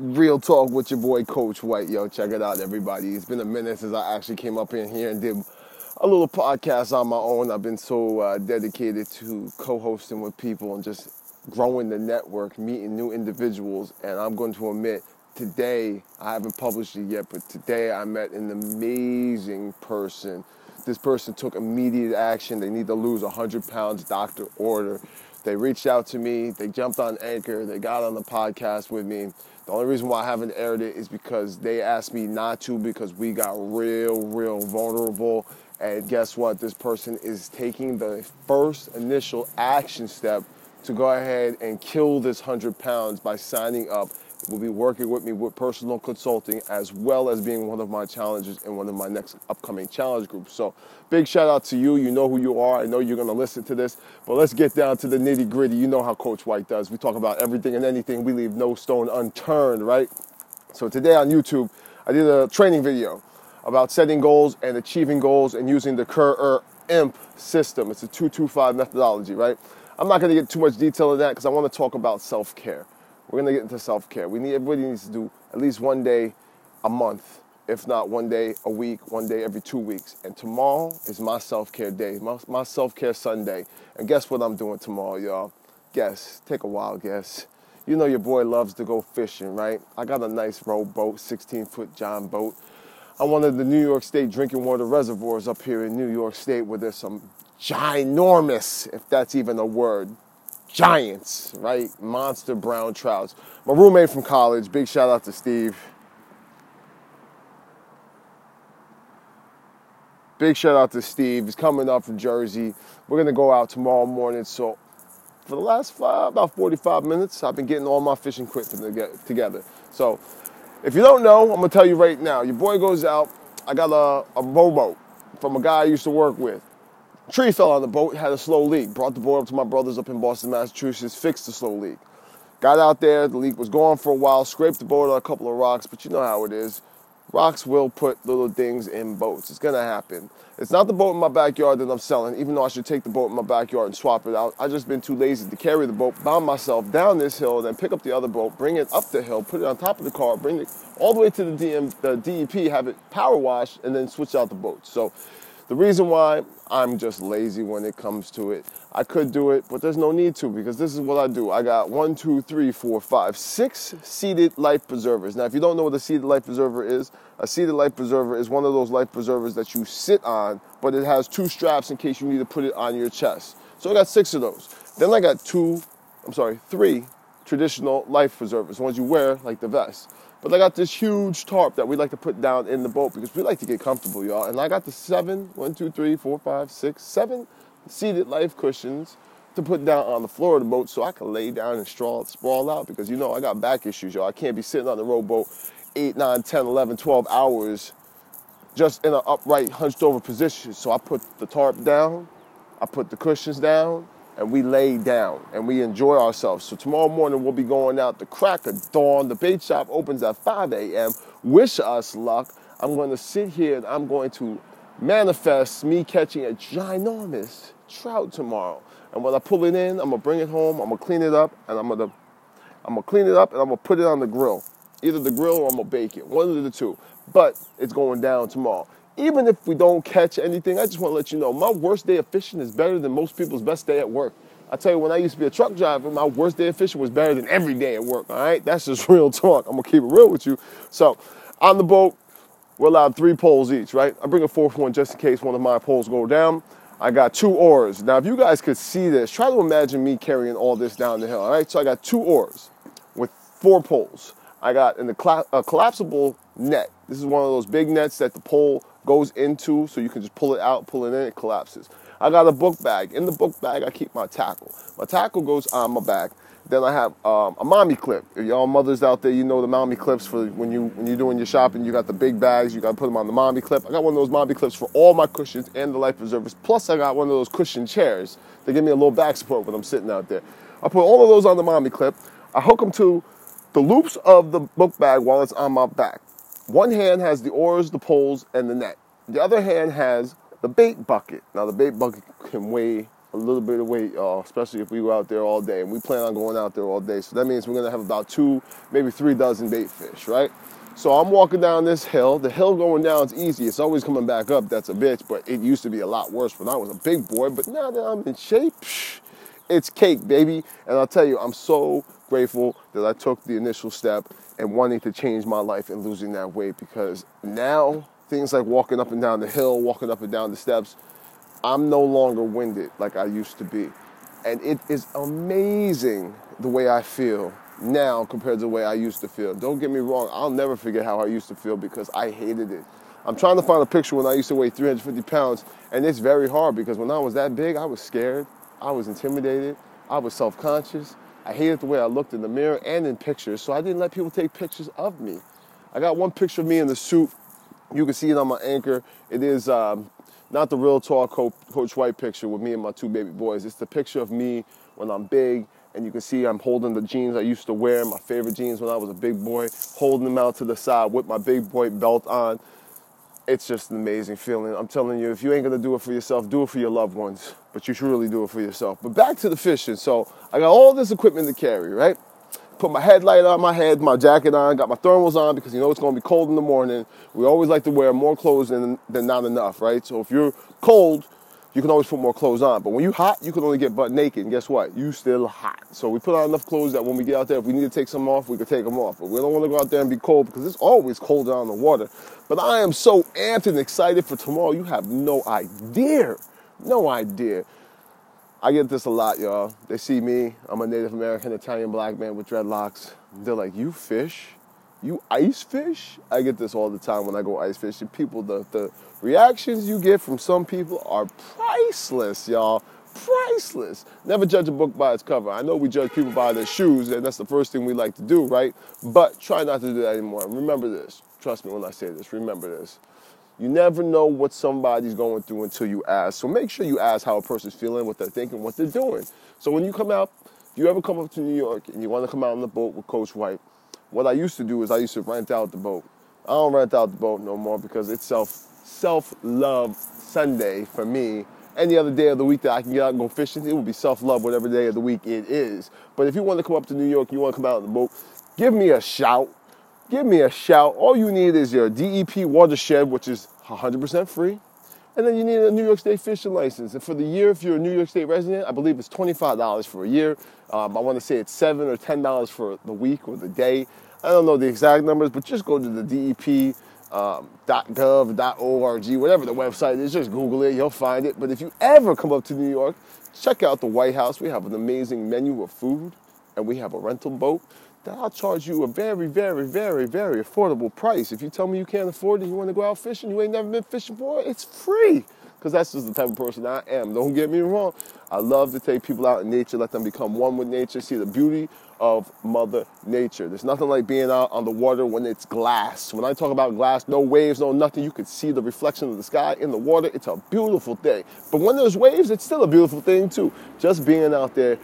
Real talk with your boy Coach White. Yo, check it out, everybody. It's been a minute since I actually came up in here and did a little podcast on my own. I've been so uh, dedicated to co hosting with people and just growing the network, meeting new individuals. And I'm going to admit, today, I haven't published it yet, but today I met an amazing person. This person took immediate action. They need to lose 100 pounds, doctor order. They reached out to me, they jumped on Anchor, they got on the podcast with me. The only reason why I haven't aired it is because they asked me not to because we got real, real vulnerable. And guess what? This person is taking the first initial action step to go ahead and kill this 100 pounds by signing up will be working with me with personal consulting as well as being one of my challenges in one of my next upcoming challenge groups. So, big shout out to you. You know who you are. I know you're going to listen to this, but let's get down to the nitty gritty. You know how Coach White does. We talk about everything and anything, we leave no stone unturned, right? So, today on YouTube, I did a training video about setting goals and achieving goals and using the Kerr IMP system. It's a 225 methodology, right? I'm not going to get too much detail in that because I want to talk about self care. We're gonna get into self-care. We need everybody needs to do at least one day a month, if not one day a week, one day every two weeks. And tomorrow is my self-care day, my, my self-care Sunday. And guess what I'm doing tomorrow, y'all? Guess. Take a wild guess. You know your boy loves to go fishing, right? I got a nice rowboat, 16 foot John boat. on one of the New York State drinking water reservoirs up here in New York State where there's some ginormous, if that's even a word, giants, right? Monster brown trouts. My roommate from college, big shout out to Steve. Big shout out to Steve. He's coming up from Jersey. We're gonna go out tomorrow morning. So for the last five, about 45 minutes, I've been getting all my fishing equipment together. So if you don't know, I'm gonna tell you right now. Your boy goes out. I got a, a rowboat from a guy I used to work with. Tree fell on the boat, had a slow leak. Brought the boat up to my brothers up in Boston, Massachusetts, fixed the slow leak. Got out there, the leak was gone for a while, scraped the boat on a couple of rocks, but you know how it is. Rocks will put little things in boats. It's gonna happen. It's not the boat in my backyard that I'm selling, even though I should take the boat in my backyard and swap it out. I've just been too lazy to carry the boat, bound myself down this hill, then pick up the other boat, bring it up the hill, put it on top of the car, bring it all the way to the, DM, the DEP, have it power washed, and then switch out the boat. So the reason why I'm just lazy when it comes to it. I could do it, but there's no need to because this is what I do. I got one, two, three, four, five, six seated life preservers. Now, if you don't know what a seated life preserver is, a seated life preserver is one of those life preservers that you sit on, but it has two straps in case you need to put it on your chest. So I got six of those. Then I got two, I'm sorry, three traditional life preservers, ones you wear like the vest. But I got this huge tarp that we like to put down in the boat because we like to get comfortable, y'all. And I got the seven, one, two, three, four, five, six, seven seated life cushions to put down on the floor of the boat so I can lay down and sprawl, sprawl out because you know I got back issues, y'all. I can't be sitting on the rowboat 8, 9, 10, 11, 12 hours just in an upright, hunched over position. So I put the tarp down, I put the cushions down, and we lay down and we enjoy ourselves. So tomorrow morning we'll be going out the crack of dawn. The bait shop opens at 5 a.m. Wish us luck. I'm going to sit here and I'm going to manifest me catching a ginormous trout tomorrow. And when I pull it in, I'm gonna bring it home, I'm gonna clean it up, and I'm gonna I'm gonna clean it up and I'm gonna put it on the grill. Either the grill or I'm gonna bake it. One of the two. But it's going down tomorrow even if we don't catch anything, I just want to let you know my worst day of fishing is better than most people's best day at work. I tell you, when I used to be a truck driver, my worst day of fishing was better than every day at work. All right, that's just real talk. I'm gonna keep it real with you. So, on the boat, we're allowed three poles each, right? I bring a fourth one just in case one of my poles go down. I got two oars. Now, if you guys could see this, try to imagine me carrying all this down the hill. All right, so I got two oars with four poles. I got in the a collapsible net. This is one of those big nets that the pole goes into, so you can just pull it out, pull it in, it collapses. I got a book bag. In the book bag, I keep my tackle. My tackle goes on my back. Then I have um, a mommy clip. If y'all mothers out there, you know the mommy clips for when you when you're doing your shopping. You got the big bags. You got to put them on the mommy clip. I got one of those mommy clips for all my cushions and the life preservers. Plus, I got one of those cushion chairs to give me a little back support when I'm sitting out there. I put all of those on the mommy clip. I hook them to the loops of the book bag while it's on my back. One hand has the oars, the poles, and the net. The other hand has the bait bucket. Now, the bait bucket can weigh a little bit of weight, y'all, especially if we go out there all day. And we plan on going out there all day. So that means we're gonna have about two, maybe three dozen bait fish, right? So I'm walking down this hill. The hill going down is easy. It's always coming back up. That's a bitch, but it used to be a lot worse when I was a big boy. But now that I'm in shape, it's cake, baby. And I'll tell you, I'm so grateful that I took the initial step and wanting to change my life and losing that weight because now things like walking up and down the hill, walking up and down the steps, I'm no longer winded like I used to be. And it is amazing the way I feel now compared to the way I used to feel. Don't get me wrong, I'll never forget how I used to feel because I hated it. I'm trying to find a picture when I used to weigh 350 pounds, and it's very hard because when I was that big, I was scared, I was intimidated, I was self conscious. I hated the way I looked in the mirror and in pictures, so I didn't let people take pictures of me. I got one picture of me in the suit. You can see it on my anchor. It is um, not the real tall Coach White picture with me and my two baby boys. It's the picture of me when I'm big, and you can see I'm holding the jeans I used to wear, my favorite jeans when I was a big boy, holding them out to the side with my big boy belt on. It's just an amazing feeling. I'm telling you, if you ain't gonna do it for yourself, do it for your loved ones. But you should really do it for yourself. But back to the fishing. So I got all this equipment to carry, right? Put my headlight on my head, my jacket on, got my thermals on because you know it's gonna be cold in the morning. We always like to wear more clothes than, than not enough, right? So if you're cold, you can always put more clothes on. But when you're hot, you can only get butt naked. And guess what? You still hot. So we put on enough clothes that when we get out there, if we need to take some off, we can take them off. But we don't want to go out there and be cold because it's always cold down the water. But I am so amped and excited for tomorrow. You have no idea. No idea. I get this a lot, y'all. They see me. I'm a Native American Italian black man with dreadlocks. They're like, "You fish? You ice fish?" I get this all the time when I go ice fishing. People, the the reactions you get from some people are priceless, y'all. Priceless. Never judge a book by its cover. I know we judge people by their shoes, and that's the first thing we like to do, right? But try not to do that anymore. Remember this. Trust me when I say this. Remember this. You never know what somebody's going through until you ask. So make sure you ask how a person's feeling, what they're thinking, what they're doing. So when you come out, if you ever come up to New York and you want to come out on the boat with Coach White, what I used to do is I used to rent out the boat. I don't rent out the boat no more because it's self self love Sunday for me. Any other day of the week that I can get out and go fishing, it will be self love whatever day of the week it is. But if you want to come up to New York, you want to come out on the boat, give me a shout give me a shout. All you need is your DEP watershed, which is 100% free. And then you need a New York State fishing license. And for the year, if you're a New York State resident, I believe it's $25 for a year. Um, I want to say it's 7 or $10 for the week or the day. I don't know the exact numbers, but just go to the DEP. Um, .gov, .org, whatever the website is, just Google it, you'll find it. But if you ever come up to New York, check out the White House. We have an amazing menu of food, and we have a rental boat I'll charge you a very, very, very, very affordable price. If you tell me you can't afford it, you want to go out fishing, you ain't never been fishing before, it's free. Because that's just the type of person I am. Don't get me wrong. I love to take people out in nature, let them become one with nature, see the beauty of Mother Nature. There's nothing like being out on the water when it's glass. When I talk about glass, no waves, no nothing, you can see the reflection of the sky in the water. It's a beautiful thing. But when there's waves, it's still a beautiful thing too. Just being out there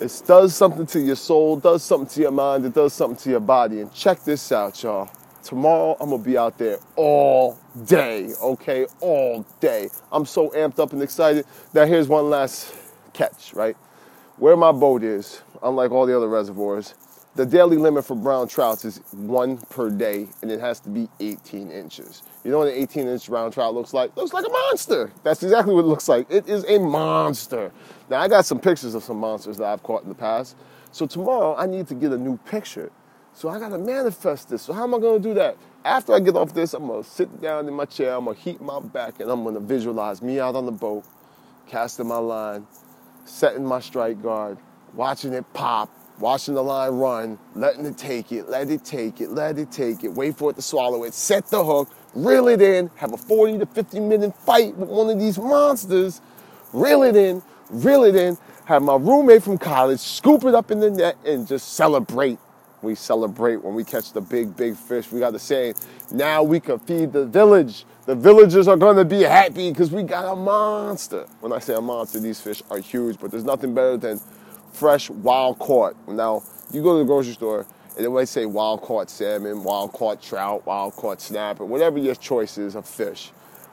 it does something to your soul, does something to your mind, it does something to your body. And check this out, y'all. Tomorrow I'm gonna be out there all day, okay? All day. I'm so amped up and excited. Now here's one last catch, right? Where my boat is, unlike all the other reservoirs, the daily limit for brown trouts is one per day, and it has to be 18 inches. You know what an 18 inch brown trout looks like? Looks like a monster. That's exactly what it looks like. It is a monster. Now, I got some pictures of some monsters that I've caught in the past. So tomorrow, I need to get a new picture. So I got to manifest this. So how am I going to do that? After I get off this, I'm going to sit down in my chair, I'm going to heat my back, and I'm going to visualize me out on the boat, casting my line, setting my strike guard, watching it pop, watching the line run, letting it take it, let it take it, let it take it, wait for it to swallow it, set the hook, reel it in, have a 40 to 50 minute fight with one of these monsters, reel it in, reel it in, have my roommate from college scoop it up in the net and just celebrate. We celebrate when we catch the big, big fish. We got the saying, now we can feed the village. The villagers are going to be happy because we got a monster. When I say a monster, these fish are huge, but there's nothing better than fresh wild caught. Now, you go to the grocery store and they might say wild caught salmon, wild caught trout, wild caught snapper, whatever your choice is of fish.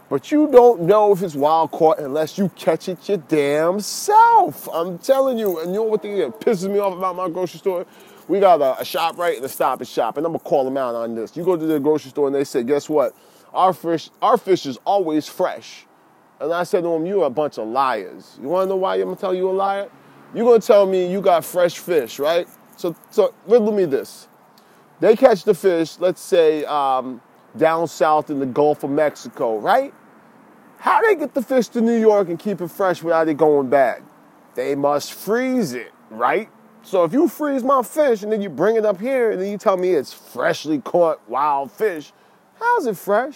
But you don't know if it's wild caught unless you catch it your damn self. I'm telling you. And you know what thing that pisses me off about my grocery store? We got a, a ShopRite and a Stop and Shop, and I'm gonna call them out on this. You go to the grocery store and they say, guess what? Our fish, our fish is always fresh. And I said to them, you're a bunch of liars. You wanna know why I'm gonna tell you a liar? You're gonna tell me you got fresh fish, right? So, so riddle me this. They catch the fish, let's say, um, down south in the Gulf of Mexico, right? How they get the fish to New York and keep it fresh without it going bad? They must freeze it, right? So if you freeze my fish and then you bring it up here and then you tell me it's freshly caught wild fish, how's it fresh?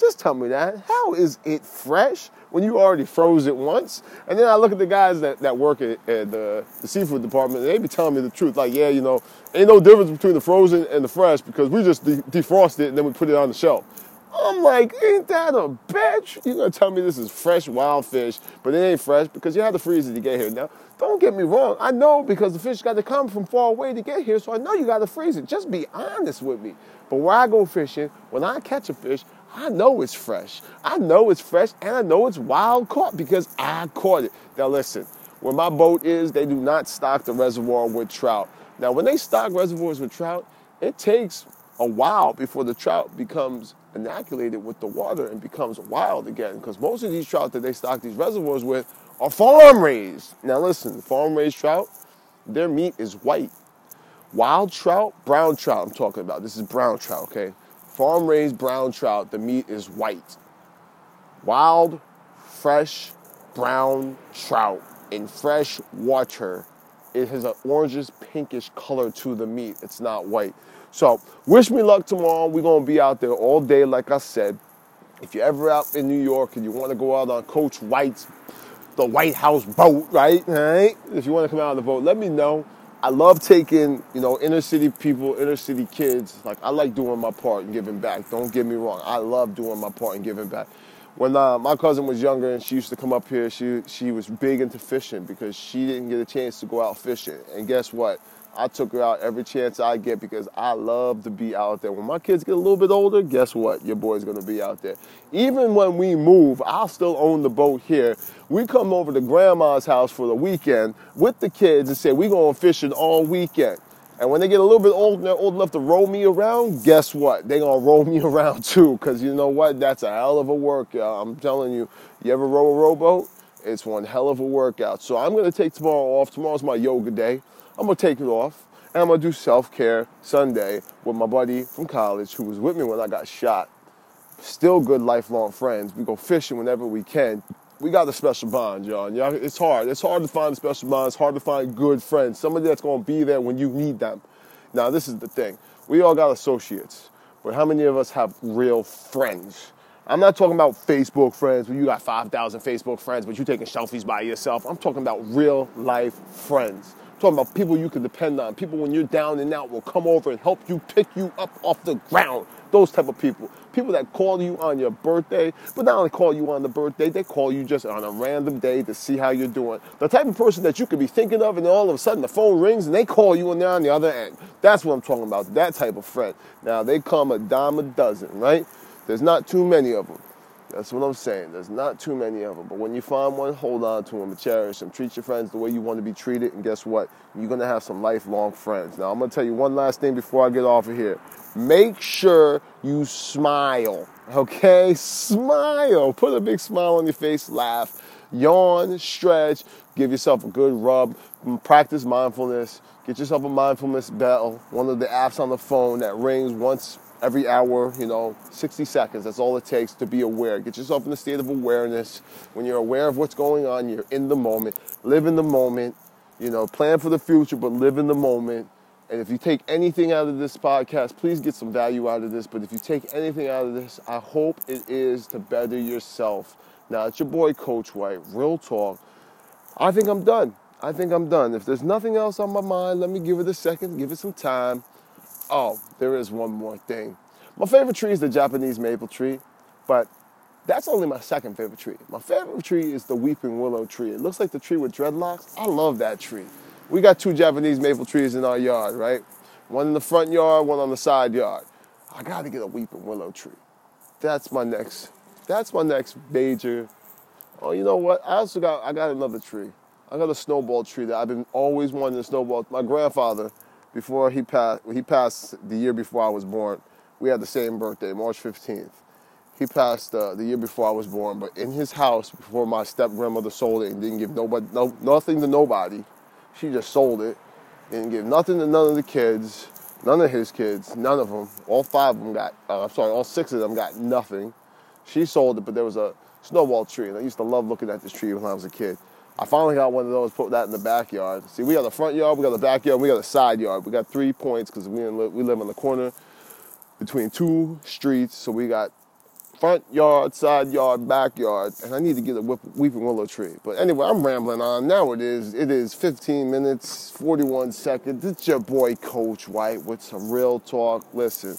Just tell me that. How is it fresh when you already froze it once? And then I look at the guys that, that work at, at the, the seafood department they be telling me the truth. Like, yeah, you know, ain't no difference between the frozen and the fresh because we just de- defrost it and then we put it on the shelf. I'm like, ain't that a bitch? You're gonna tell me this is fresh wild fish, but it ain't fresh because you had to freeze it to get here. Now, don't get me wrong. I know because the fish got to come from far away to get here, so I know you got to freeze it. Just be honest with me. But where I go fishing, when I catch a fish, I know it's fresh. I know it's fresh, and I know it's wild caught because I caught it. Now, listen, where my boat is, they do not stock the reservoir with trout. Now, when they stock reservoirs with trout, it takes a while before the trout becomes inoculated with the water and becomes wild again. Because most of these trout that they stock these reservoirs with are farm raised. Now listen, farm raised trout, their meat is white. Wild trout, brown trout, I'm talking about. This is brown trout, okay? Farm raised brown trout, the meat is white. Wild, fresh, brown trout in fresh water, it has an orangish pinkish color to the meat. It's not white. So, wish me luck tomorrow. We're going to be out there all day, like I said. If you're ever out in New York and you want to go out on Coach White's, the White House boat, right? right? If you want to come out on the boat, let me know. I love taking, you know, inner city people, inner city kids. Like, I like doing my part and giving back. Don't get me wrong. I love doing my part and giving back. When uh, my cousin was younger and she used to come up here, she, she was big into fishing because she didn't get a chance to go out fishing. And guess what? I took her out every chance I get because I love to be out there. When my kids get a little bit older, guess what? Your boy's gonna be out there. Even when we move, I'll still own the boat here. We come over to grandma's house for the weekend with the kids and say, we're going fishing all weekend. And when they get a little bit older, they're old enough to roll me around, guess what? They're gonna roll me around too, because you know what? That's a hell of a workout. I'm telling you, you ever row a rowboat? It's one hell of a workout. So I'm gonna take tomorrow off. Tomorrow's my yoga day. I'm gonna take it off and I'm gonna do self care Sunday with my buddy from college who was with me when I got shot. Still good lifelong friends. We go fishing whenever we can. We got a special bond, y'all. y'all. It's hard. It's hard to find a special bond. It's hard to find good friends. Somebody that's gonna be there when you need them. Now, this is the thing. We all got associates, but how many of us have real friends? I'm not talking about Facebook friends where you got 5,000 Facebook friends, but you taking selfies by yourself. I'm talking about real life friends talking about people you can depend on. People when you're down and out will come over and help you pick you up off the ground. Those type of people. People that call you on your birthday, but not only call you on the birthday, they call you just on a random day to see how you're doing. The type of person that you could be thinking of, and all of a sudden the phone rings and they call you and they're on the other end. That's what I'm talking about. That type of friend. Now they come a dime a dozen, right? There's not too many of them. That's what I'm saying. There's not too many of them. But when you find one, hold on to them and cherish them. Treat your friends the way you want to be treated. And guess what? You're going to have some lifelong friends. Now, I'm going to tell you one last thing before I get off of here. Make sure you smile. Okay? Smile. Put a big smile on your face. Laugh. Yawn. Stretch. Give yourself a good rub. Practice mindfulness. Get yourself a mindfulness bell. One of the apps on the phone that rings once every hour, you know, 60 seconds. That's all it takes to be aware. Get yourself in a state of awareness. When you're aware of what's going on, you're in the moment. Live in the moment. You know, plan for the future, but live in the moment. And if you take anything out of this podcast, please get some value out of this. But if you take anything out of this, I hope it is to better yourself. Now, it's your boy, Coach White. Real talk. I think I'm done. I think I'm done. If there's nothing else on my mind, let me give it a second, give it some time. Oh, there is one more thing. My favorite tree is the Japanese maple tree, but that's only my second favorite tree. My favorite tree is the weeping willow tree. It looks like the tree with dreadlocks. I love that tree. We got two Japanese maple trees in our yard, right? One in the front yard, one on the side yard. I got to get a weeping willow tree. That's my next that's my next major. Oh, you know what? I also got I got another tree. I got a snowball tree that I've been always wanting to snowball. My grandfather, before he passed, he passed the year before I was born. We had the same birthday, March 15th. He passed uh, the year before I was born, but in his house, before my step grandmother sold it and didn't give nobody, no, nothing to nobody, she just sold it, didn't give nothing to none of the kids, none of his kids, none of them. All five of them got, uh, I'm sorry, all six of them got nothing. She sold it, but there was a snowball tree, and I used to love looking at this tree when I was a kid. I finally got one of those, put that in the backyard. See, we got the front yard, we got the backyard, we got the side yard. We got three points because we, we live on the corner between two streets. So we got front yard, side yard, backyard, and I need to get a weeping willow tree. But anyway, I'm rambling on. Now it is. It is 15 minutes, 41 seconds. It's your boy Coach White with some real talk. Listen,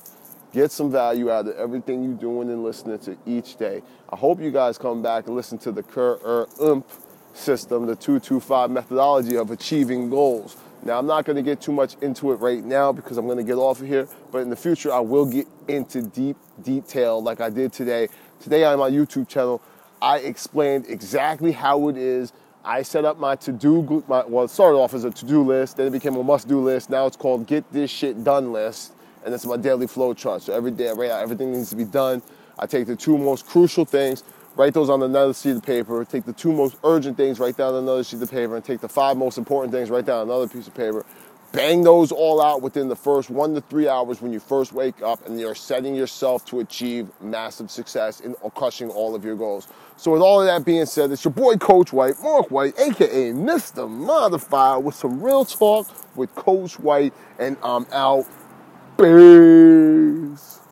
get some value out of everything you're doing and listening to each day. I hope you guys come back and listen to the Kerr Ump system, the 225 methodology of achieving goals. Now, I'm not going to get too much into it right now because I'm going to get off of here, but in the future, I will get into deep detail like I did today. Today on my YouTube channel, I explained exactly how it is. I set up my to-do, my, well, it started off as a to-do list, then it became a must-do list. Now it's called get this shit done list, and it's my daily flow chart. So every day write out everything needs to be done. I take the two most crucial things write those on another sheet of paper, take the two most urgent things, write down another sheet of paper, and take the five most important things, write down another piece of paper. Bang those all out within the first one to three hours when you first wake up, and you're setting yourself to achieve massive success in crushing all of your goals. So, with all of that being said, it's your boy Coach White, Mark White, aka Mr. Modified, with some real talk with Coach White, and I'm out. Peace.